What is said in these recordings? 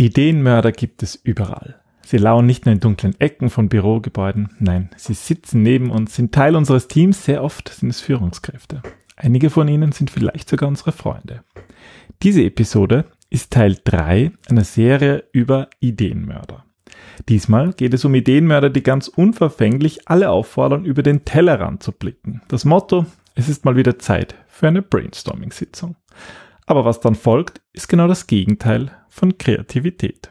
Ideenmörder gibt es überall. Sie lauern nicht nur in dunklen Ecken von Bürogebäuden, nein, sie sitzen neben uns, sind Teil unseres Teams, sehr oft sind es Führungskräfte. Einige von ihnen sind vielleicht sogar unsere Freunde. Diese Episode ist Teil 3 einer Serie über Ideenmörder. Diesmal geht es um Ideenmörder, die ganz unverfänglich alle auffordern, über den Tellerrand zu blicken. Das Motto, es ist mal wieder Zeit für eine Brainstorming-Sitzung. Aber was dann folgt, ist genau das Gegenteil von Kreativität.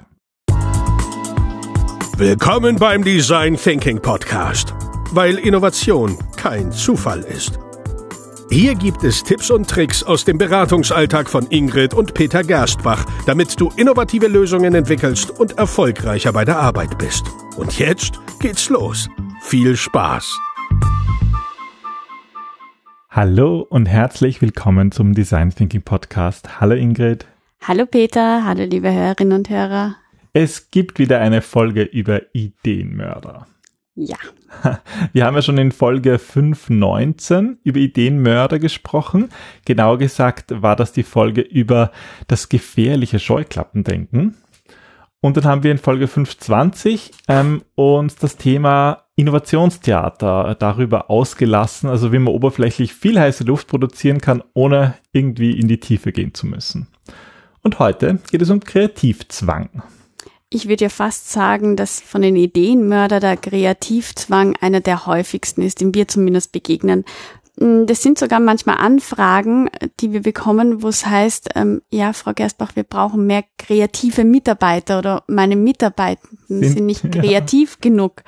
Willkommen beim Design Thinking Podcast, weil Innovation kein Zufall ist. Hier gibt es Tipps und Tricks aus dem Beratungsalltag von Ingrid und Peter Gerstbach, damit du innovative Lösungen entwickelst und erfolgreicher bei der Arbeit bist. Und jetzt geht's los. Viel Spaß! Hallo und herzlich willkommen zum Design Thinking Podcast. Hallo Ingrid. Hallo Peter, hallo liebe Hörerinnen und Hörer. Es gibt wieder eine Folge über Ideenmörder. Ja. Wir haben ja schon in Folge 519 über Ideenmörder gesprochen. Genauer gesagt war das die Folge über das gefährliche Scheuklappendenken. Und dann haben wir in Folge 520 ähm, uns das Thema Innovationstheater darüber ausgelassen, also wie man oberflächlich viel heiße Luft produzieren kann, ohne irgendwie in die Tiefe gehen zu müssen. Und heute geht es um Kreativzwang. Ich würde ja fast sagen, dass von den Ideenmörder der Kreativzwang einer der häufigsten ist, dem wir zumindest begegnen. Mm, das sind sogar manchmal Anfragen, die wir bekommen, wo es heißt, ähm, ja, Frau Gerstbach, wir brauchen mehr kreative Mitarbeiter oder meine Mitarbeitenden sind, sind nicht kreativ ja. genug.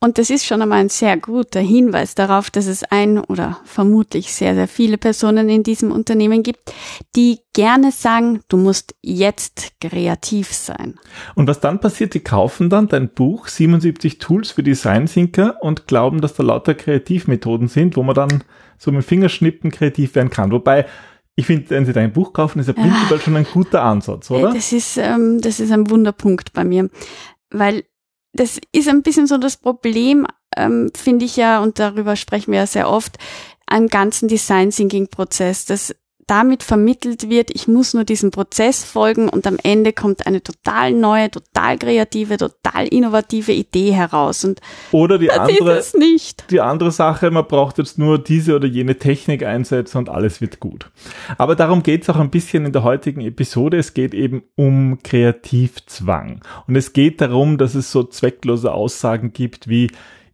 Und das ist schon einmal ein sehr guter Hinweis darauf, dass es ein oder vermutlich sehr, sehr viele Personen in diesem Unternehmen gibt, die gerne sagen, du musst jetzt kreativ sein. Und was dann passiert, die kaufen dann dein Buch 77 Tools für Design Thinker und glauben, dass da lauter Kreativmethoden sind, wo man dann so mit Fingerschnippen kreativ werden kann. Wobei ich finde, wenn Sie dein Buch kaufen, ist ja prinzipiell ah, schon ein guter Ansatz, oder? Das ist, ähm, das ist ein Wunderpunkt bei mir, weil das ist ein bisschen so das Problem, ähm, finde ich ja, und darüber sprechen wir ja sehr oft, am ganzen Design Thinking Prozess, dass damit vermittelt wird, ich muss nur diesem Prozess folgen und am Ende kommt eine total neue, total kreative, total innovative Idee heraus. Und oder die andere, die andere Sache, man braucht jetzt nur diese oder jene Technik einsetzen und alles wird gut. Aber darum geht es auch ein bisschen in der heutigen Episode. Es geht eben um Kreativzwang. Und es geht darum, dass es so zwecklose Aussagen gibt wie,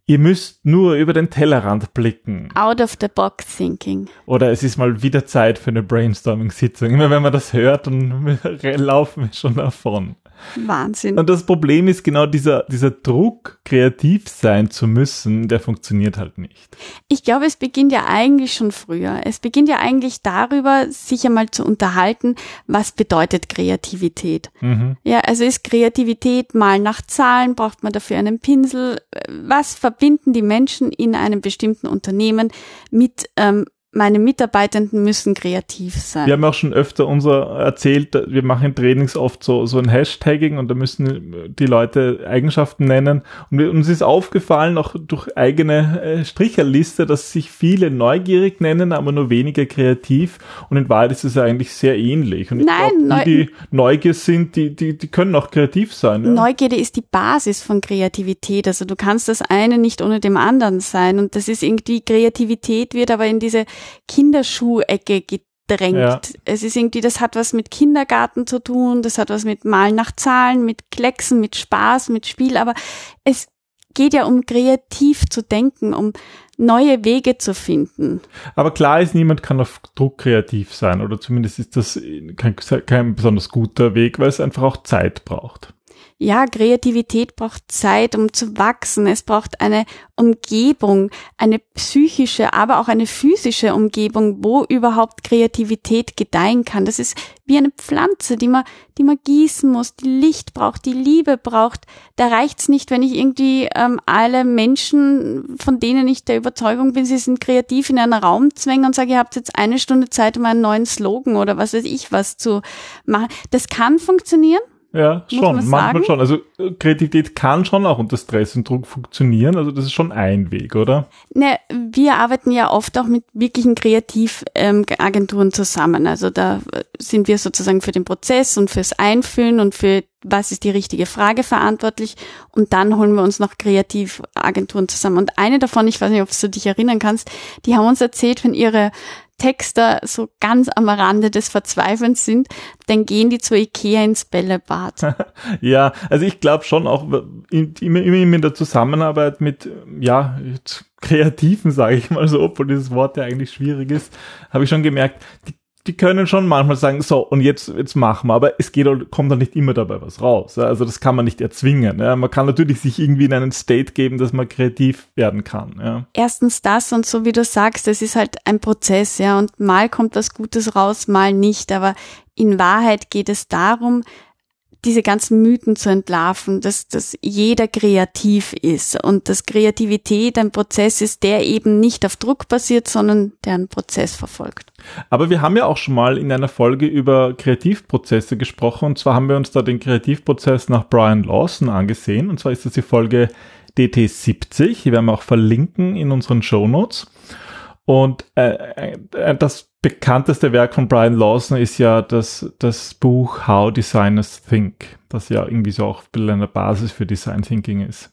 Ihr müsst nur über den Tellerrand blicken. Out of the box thinking. Oder es ist mal wieder Zeit für eine Brainstorming-Sitzung. Immer wenn man das hört, dann laufen wir schon davon. Wahnsinn. Und das Problem ist genau dieser, dieser Druck, kreativ sein zu müssen, der funktioniert halt nicht. Ich glaube, es beginnt ja eigentlich schon früher. Es beginnt ja eigentlich darüber, sich einmal zu unterhalten, was bedeutet Kreativität. Mhm. Ja, also ist Kreativität mal nach Zahlen, braucht man dafür einen Pinsel? Was verbinden die Menschen in einem bestimmten Unternehmen mit ähm, meine Mitarbeitenden müssen kreativ sein. Wir haben auch schon öfter unser erzählt, wir machen in Trainings oft so, so ein Hashtagging und da müssen die Leute Eigenschaften nennen. Und uns ist aufgefallen, auch durch eigene äh, Stricherliste, dass sich viele neugierig nennen, aber nur wenige kreativ. Und in Wahrheit ist es eigentlich sehr ähnlich. Und ich glaube, die, die Neugier sind, die, die, die können auch kreativ sein. Ja? Neugierde ist die Basis von Kreativität. Also du kannst das eine nicht ohne dem anderen sein. Und das ist irgendwie, Kreativität wird aber in diese Kinderschuhecke gedrängt. Ja. Es ist irgendwie, das hat was mit Kindergarten zu tun, das hat was mit Malen nach Zahlen, mit Klecksen, mit Spaß, mit Spiel, aber es geht ja um kreativ zu denken, um neue Wege zu finden. Aber klar ist, niemand kann auf Druck kreativ sein oder zumindest ist das kein, kein besonders guter Weg, weil es einfach auch Zeit braucht ja, Kreativität braucht Zeit, um zu wachsen. Es braucht eine Umgebung, eine psychische, aber auch eine physische Umgebung, wo überhaupt Kreativität gedeihen kann. Das ist wie eine Pflanze, die man, die man gießen muss, die Licht braucht, die Liebe braucht. Da reicht's nicht, wenn ich irgendwie ähm, alle Menschen, von denen ich der Überzeugung bin, sie sind kreativ, in einen Raum zwänge und sage, ihr habt jetzt eine Stunde Zeit, um einen neuen Slogan oder was weiß ich was zu machen. Das kann funktionieren. Ja, schon, manchmal sagen. schon. Also äh, Kreativität kann schon auch unter Stress und Druck funktionieren. Also das ist schon ein Weg, oder? Ne, wir arbeiten ja oft auch mit wirklichen Kreativagenturen ähm, zusammen. Also da äh, sind wir sozusagen für den Prozess und fürs Einfüllen und für was ist die richtige Frage verantwortlich und dann holen wir uns noch Kreativagenturen zusammen. Und eine davon, ich weiß nicht, ob du dich erinnern kannst, die haben uns erzählt, wenn ihre Texter so ganz am Rande des Verzweifelns sind, dann gehen die zu Ikea ins Bällebad. ja, also ich glaube schon auch immer, immer in der Zusammenarbeit mit, ja, Kreativen, sage ich mal so, obwohl dieses Wort ja eigentlich schwierig ist, habe ich schon gemerkt, die die können schon manchmal sagen, so, und jetzt, jetzt machen wir, aber es geht, kommt dann nicht immer dabei was raus. Also das kann man nicht erzwingen. Ja. Man kann natürlich sich irgendwie in einen State geben, dass man kreativ werden kann. Ja. Erstens das und so wie du sagst, es ist halt ein Prozess, ja, und mal kommt was Gutes raus, mal nicht, aber in Wahrheit geht es darum, diese ganzen Mythen zu entlarven, dass, dass jeder kreativ ist und dass Kreativität ein Prozess ist, der eben nicht auf Druck basiert, sondern der einen Prozess verfolgt. Aber wir haben ja auch schon mal in einer Folge über Kreativprozesse gesprochen und zwar haben wir uns da den Kreativprozess nach Brian Lawson angesehen und zwar ist das die Folge DT70, die werden wir auch verlinken in unseren Show Notes. Und äh, äh, das bekannteste Werk von Brian Lawson ist ja das, das Buch How Designers Think, das ja irgendwie so auch ein bisschen eine Basis für Design Thinking ist.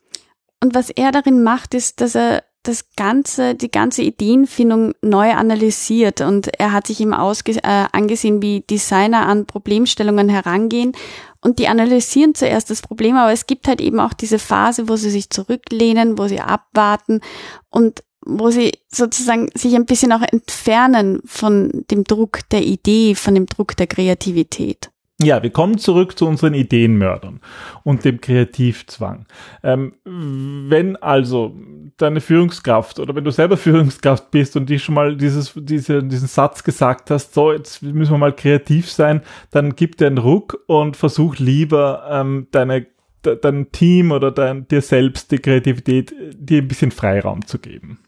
Und was er darin macht, ist, dass er das ganze, die ganze Ideenfindung neu analysiert. Und er hat sich eben ausge äh, angesehen, wie Designer an Problemstellungen herangehen. Und die analysieren zuerst das Problem, aber es gibt halt eben auch diese Phase, wo sie sich zurücklehnen, wo sie abwarten. Und wo sie sozusagen sich ein bisschen auch entfernen von dem Druck der Idee, von dem Druck der Kreativität. Ja, wir kommen zurück zu unseren Ideenmördern und dem Kreativzwang. Ähm, wenn also deine Führungskraft oder wenn du selber Führungskraft bist und die schon mal dieses, diese, diesen Satz gesagt hast, so jetzt müssen wir mal kreativ sein, dann gib dir einen Ruck und versuch lieber ähm, deine dein Team oder dein, dir selbst die Kreativität, dir ein bisschen Freiraum zu geben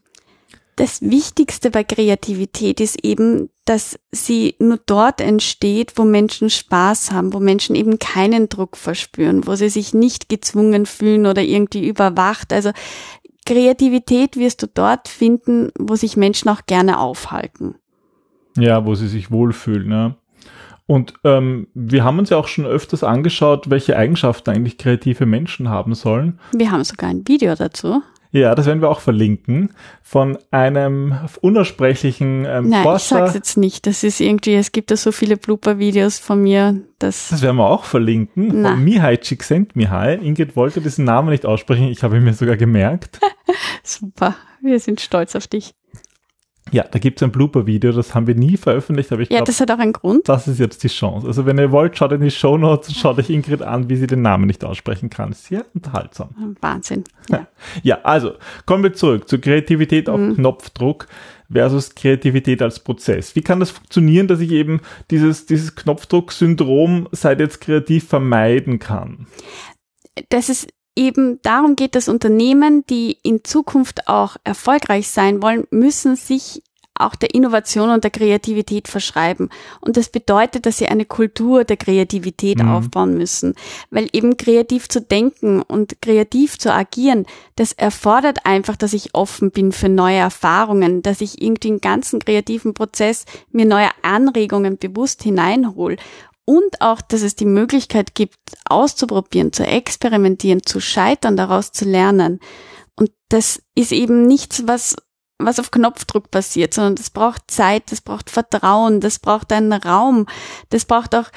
das Wichtigste bei Kreativität ist eben, dass sie nur dort entsteht, wo Menschen Spaß haben, wo Menschen eben keinen Druck verspüren, wo sie sich nicht gezwungen fühlen oder irgendwie überwacht. Also Kreativität wirst du dort finden, wo sich Menschen auch gerne aufhalten. Ja, wo sie sich wohlfühlen. Ja. Und ähm, wir haben uns ja auch schon öfters angeschaut, welche Eigenschaften eigentlich kreative Menschen haben sollen. Wir haben sogar ein Video dazu. Ja, das werden wir auch verlinken. Von einem unaussprechlichen ähm, Nein, Forscher. ich sag's jetzt nicht. Das ist irgendwie, es gibt da so viele Blooper-Videos von mir. Dass das werden wir auch verlinken. Na. Von Mihai Csikszentmihalyi. Ingrid wollte diesen Namen nicht aussprechen. Ich habe ihn mir sogar gemerkt. Super. Wir sind stolz auf dich. Ja, da gibt es ein Blooper-Video, das haben wir nie veröffentlicht, aber ich Ja, glaub, das hat auch einen Grund. Das ist jetzt die Chance. Also wenn ihr wollt, schaut in die Show Notes und schaut euch Ingrid an, wie sie den Namen nicht aussprechen kann. Sehr unterhaltsam. Wahnsinn. Ja, ja also kommen wir zurück zu Kreativität auf mhm. Knopfdruck versus Kreativität als Prozess. Wie kann das funktionieren, dass ich eben dieses, dieses Knopfdruck-Syndrom seit jetzt kreativ vermeiden kann? Das ist eben darum geht, dass Unternehmen, die in Zukunft auch erfolgreich sein wollen, müssen sich auch der Innovation und der Kreativität verschreiben. Und das bedeutet, dass sie eine Kultur der Kreativität mhm. aufbauen müssen. Weil eben kreativ zu denken und kreativ zu agieren, das erfordert einfach, dass ich offen bin für neue Erfahrungen, dass ich irgendwie im ganzen kreativen Prozess mir neue Anregungen bewusst hineinhole und auch, dass es die Möglichkeit gibt, auszuprobieren, zu experimentieren, zu scheitern, daraus zu lernen. Und das ist eben nichts, was, was auf Knopfdruck passiert, sondern das braucht Zeit, das braucht Vertrauen, das braucht einen Raum, das braucht auch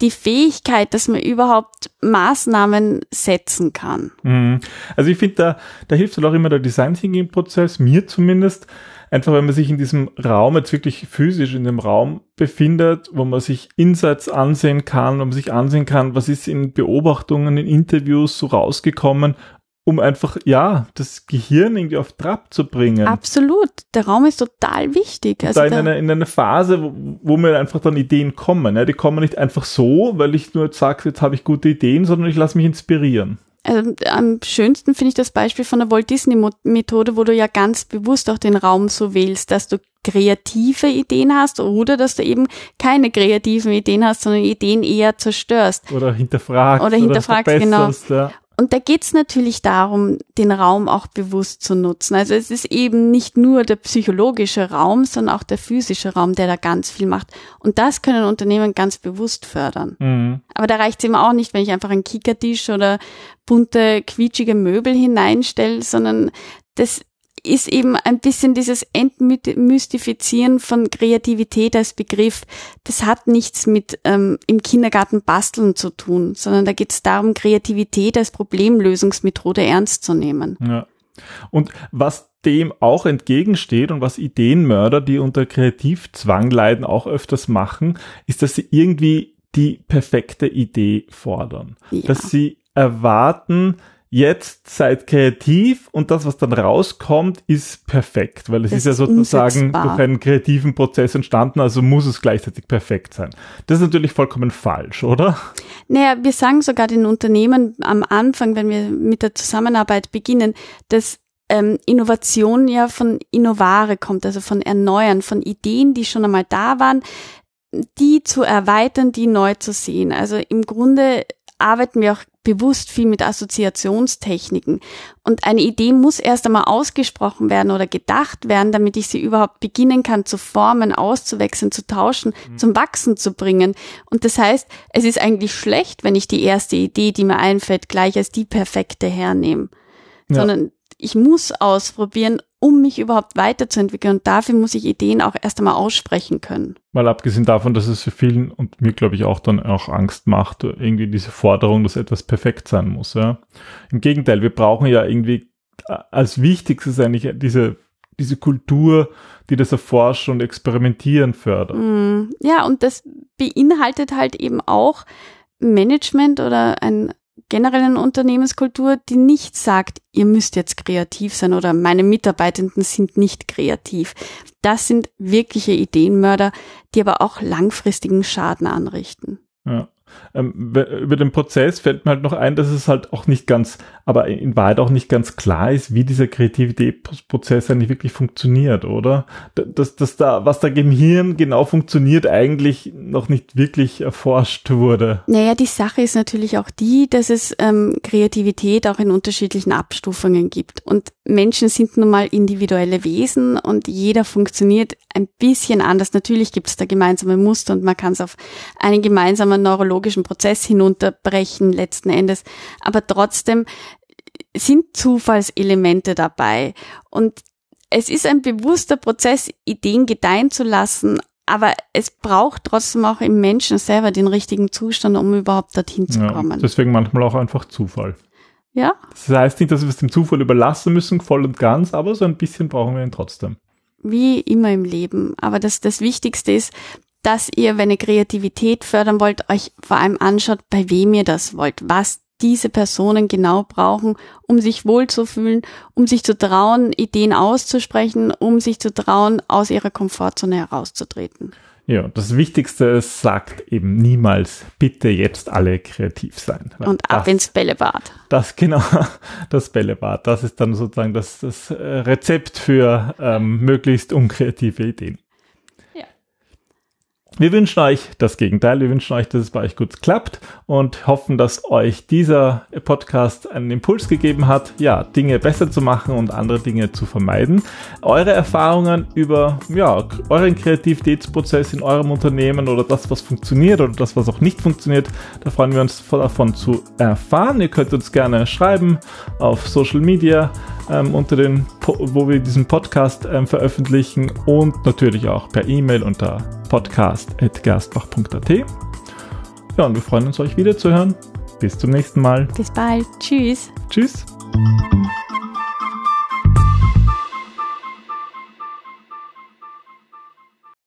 die Fähigkeit, dass man überhaupt Maßnahmen setzen kann. Mhm. Also ich finde, da, da hilft halt auch immer der Design Thinking Prozess, mir zumindest, einfach wenn man sich in diesem Raum jetzt wirklich physisch in dem Raum befindet, wo man sich Insights ansehen kann, wo man sich ansehen kann, was ist in Beobachtungen, in Interviews so rausgekommen, um einfach, ja, das Gehirn irgendwie auf Trab zu bringen. Absolut. Der Raum ist total wichtig. Also da in, eine, in Phase, wo, wo mir einfach dann Ideen kommen. Ja, die kommen nicht einfach so, weil ich nur jetzt sage, jetzt habe ich gute Ideen, sondern ich lasse mich inspirieren also am schönsten finde ich das Beispiel von der Walt Disney Methode, wo du ja ganz bewusst auch den Raum so wählst, dass du kreative Ideen hast oder dass du eben keine kreativen Ideen hast, sondern Ideen eher zerstörst. Oder hinterfragst. Oder hinterfragst, oder genau. Ja. Und da geht's natürlich darum, den Raum auch bewusst zu nutzen. Also es ist eben nicht nur der psychologische Raum, sondern auch der physische Raum, der da ganz viel macht. Und das können Unternehmen ganz bewusst fördern. Mhm. Aber da reicht's eben auch nicht, wenn ich einfach einen Kickertisch oder bunte, quietschige Möbel hineinstelle, sondern das ist eben ein bisschen dieses Entmystifizieren von Kreativität als Begriff. Das hat nichts mit ähm, im Kindergarten basteln zu tun, sondern da geht es darum, Kreativität als Problemlösungsmethode ernst zu nehmen. Ja. Und was dem auch entgegensteht und was Ideenmörder, die unter Kreativzwang leiden, auch öfters machen, ist, dass sie irgendwie die perfekte Idee fordern. Ja. Dass sie erwarten, jetzt seid kreativ und das, was dann rauskommt, ist perfekt, weil es das ist ja sozusagen umsetzbar. durch einen kreativen Prozess entstanden, also muss es gleichzeitig perfekt sein. Das ist natürlich vollkommen falsch, oder? Naja, wir sagen sogar den Unternehmen am Anfang, wenn wir mit der Zusammenarbeit beginnen, dass ähm, Innovation ja von Innovare kommt, also von Erneuern, von Ideen, die schon einmal da waren, die zu erweitern, die neu zu sehen. Also im Grunde arbeiten wir auch bewusst viel mit Assoziationstechniken. Und eine Idee muss erst einmal ausgesprochen werden oder gedacht werden, damit ich sie überhaupt beginnen kann zu formen, auszuwechseln, zu tauschen, mhm. zum Wachsen zu bringen. Und das heißt, es ist eigentlich schlecht, wenn ich die erste Idee, die mir einfällt, gleich als die perfekte hernehme. Ja. Sondern ich muss ausprobieren, um mich überhaupt weiterzuentwickeln. Und dafür muss ich Ideen auch erst einmal aussprechen können. Mal abgesehen davon, dass es für vielen und mir, glaube ich, auch dann auch Angst macht, irgendwie diese Forderung, dass etwas perfekt sein muss. Ja. Im Gegenteil, wir brauchen ja irgendwie äh, als wichtigstes eigentlich diese, diese Kultur, die das Erforschen und Experimentieren fördert. Mm, ja, und das beinhaltet halt eben auch Management oder ein generellen Unternehmenskultur, die nicht sagt, ihr müsst jetzt kreativ sein oder meine Mitarbeitenden sind nicht kreativ. Das sind wirkliche Ideenmörder, die aber auch langfristigen Schaden anrichten. Ja. Ähm, über den Prozess fällt mir halt noch ein, dass es halt auch nicht ganz, aber in Wahrheit auch nicht ganz klar ist, wie dieser Kreativitätsprozess eigentlich wirklich funktioniert, oder? Dass, dass da, was da im Hirn genau funktioniert, eigentlich noch nicht wirklich erforscht wurde. Naja, die Sache ist natürlich auch die, dass es ähm, Kreativität auch in unterschiedlichen Abstufungen gibt. Und Menschen sind nun mal individuelle Wesen und jeder funktioniert ein bisschen anders. Natürlich gibt es da gemeinsame Muster und man kann es auf einen gemeinsamen neurologischen Prozess hinunterbrechen letzten Endes. Aber trotzdem sind Zufallselemente dabei. Und es ist ein bewusster Prozess, Ideen gedeihen zu lassen, aber es braucht trotzdem auch im Menschen selber den richtigen Zustand, um überhaupt dorthin zu kommen. Ja, deswegen manchmal auch einfach Zufall. Ja. Das heißt nicht, dass wir es dem Zufall überlassen müssen, voll und ganz, aber so ein bisschen brauchen wir ihn trotzdem. Wie immer im Leben. Aber das, das Wichtigste ist, dass ihr, wenn ihr Kreativität fördern wollt, euch vor allem anschaut, bei wem ihr das wollt, was diese Personen genau brauchen, um sich wohlzufühlen, um sich zu trauen, Ideen auszusprechen, um sich zu trauen, aus ihrer Komfortzone herauszutreten. Ja, das Wichtigste sagt eben niemals, bitte jetzt alle kreativ sein. Und ab das, ins Bällebad. Das genau, das Bällebad. Das ist dann sozusagen das, das Rezept für ähm, möglichst unkreative Ideen. Wir wünschen euch das Gegenteil. Wir wünschen euch, dass es bei euch gut klappt und hoffen, dass euch dieser Podcast einen Impuls gegeben hat, ja, Dinge besser zu machen und andere Dinge zu vermeiden. Eure Erfahrungen über, ja, euren Kreativitätsprozess in eurem Unternehmen oder das, was funktioniert oder das, was auch nicht funktioniert, da freuen wir uns davon zu erfahren. Ihr könnt uns gerne schreiben auf Social Media ähm, unter den, wo wir diesen Podcast ähm, veröffentlichen und natürlich auch per E-Mail unter podcast.gerstbach.at. Ja, und wir freuen uns, euch wiederzuhören. Bis zum nächsten Mal. Bis bald. Tschüss. Tschüss.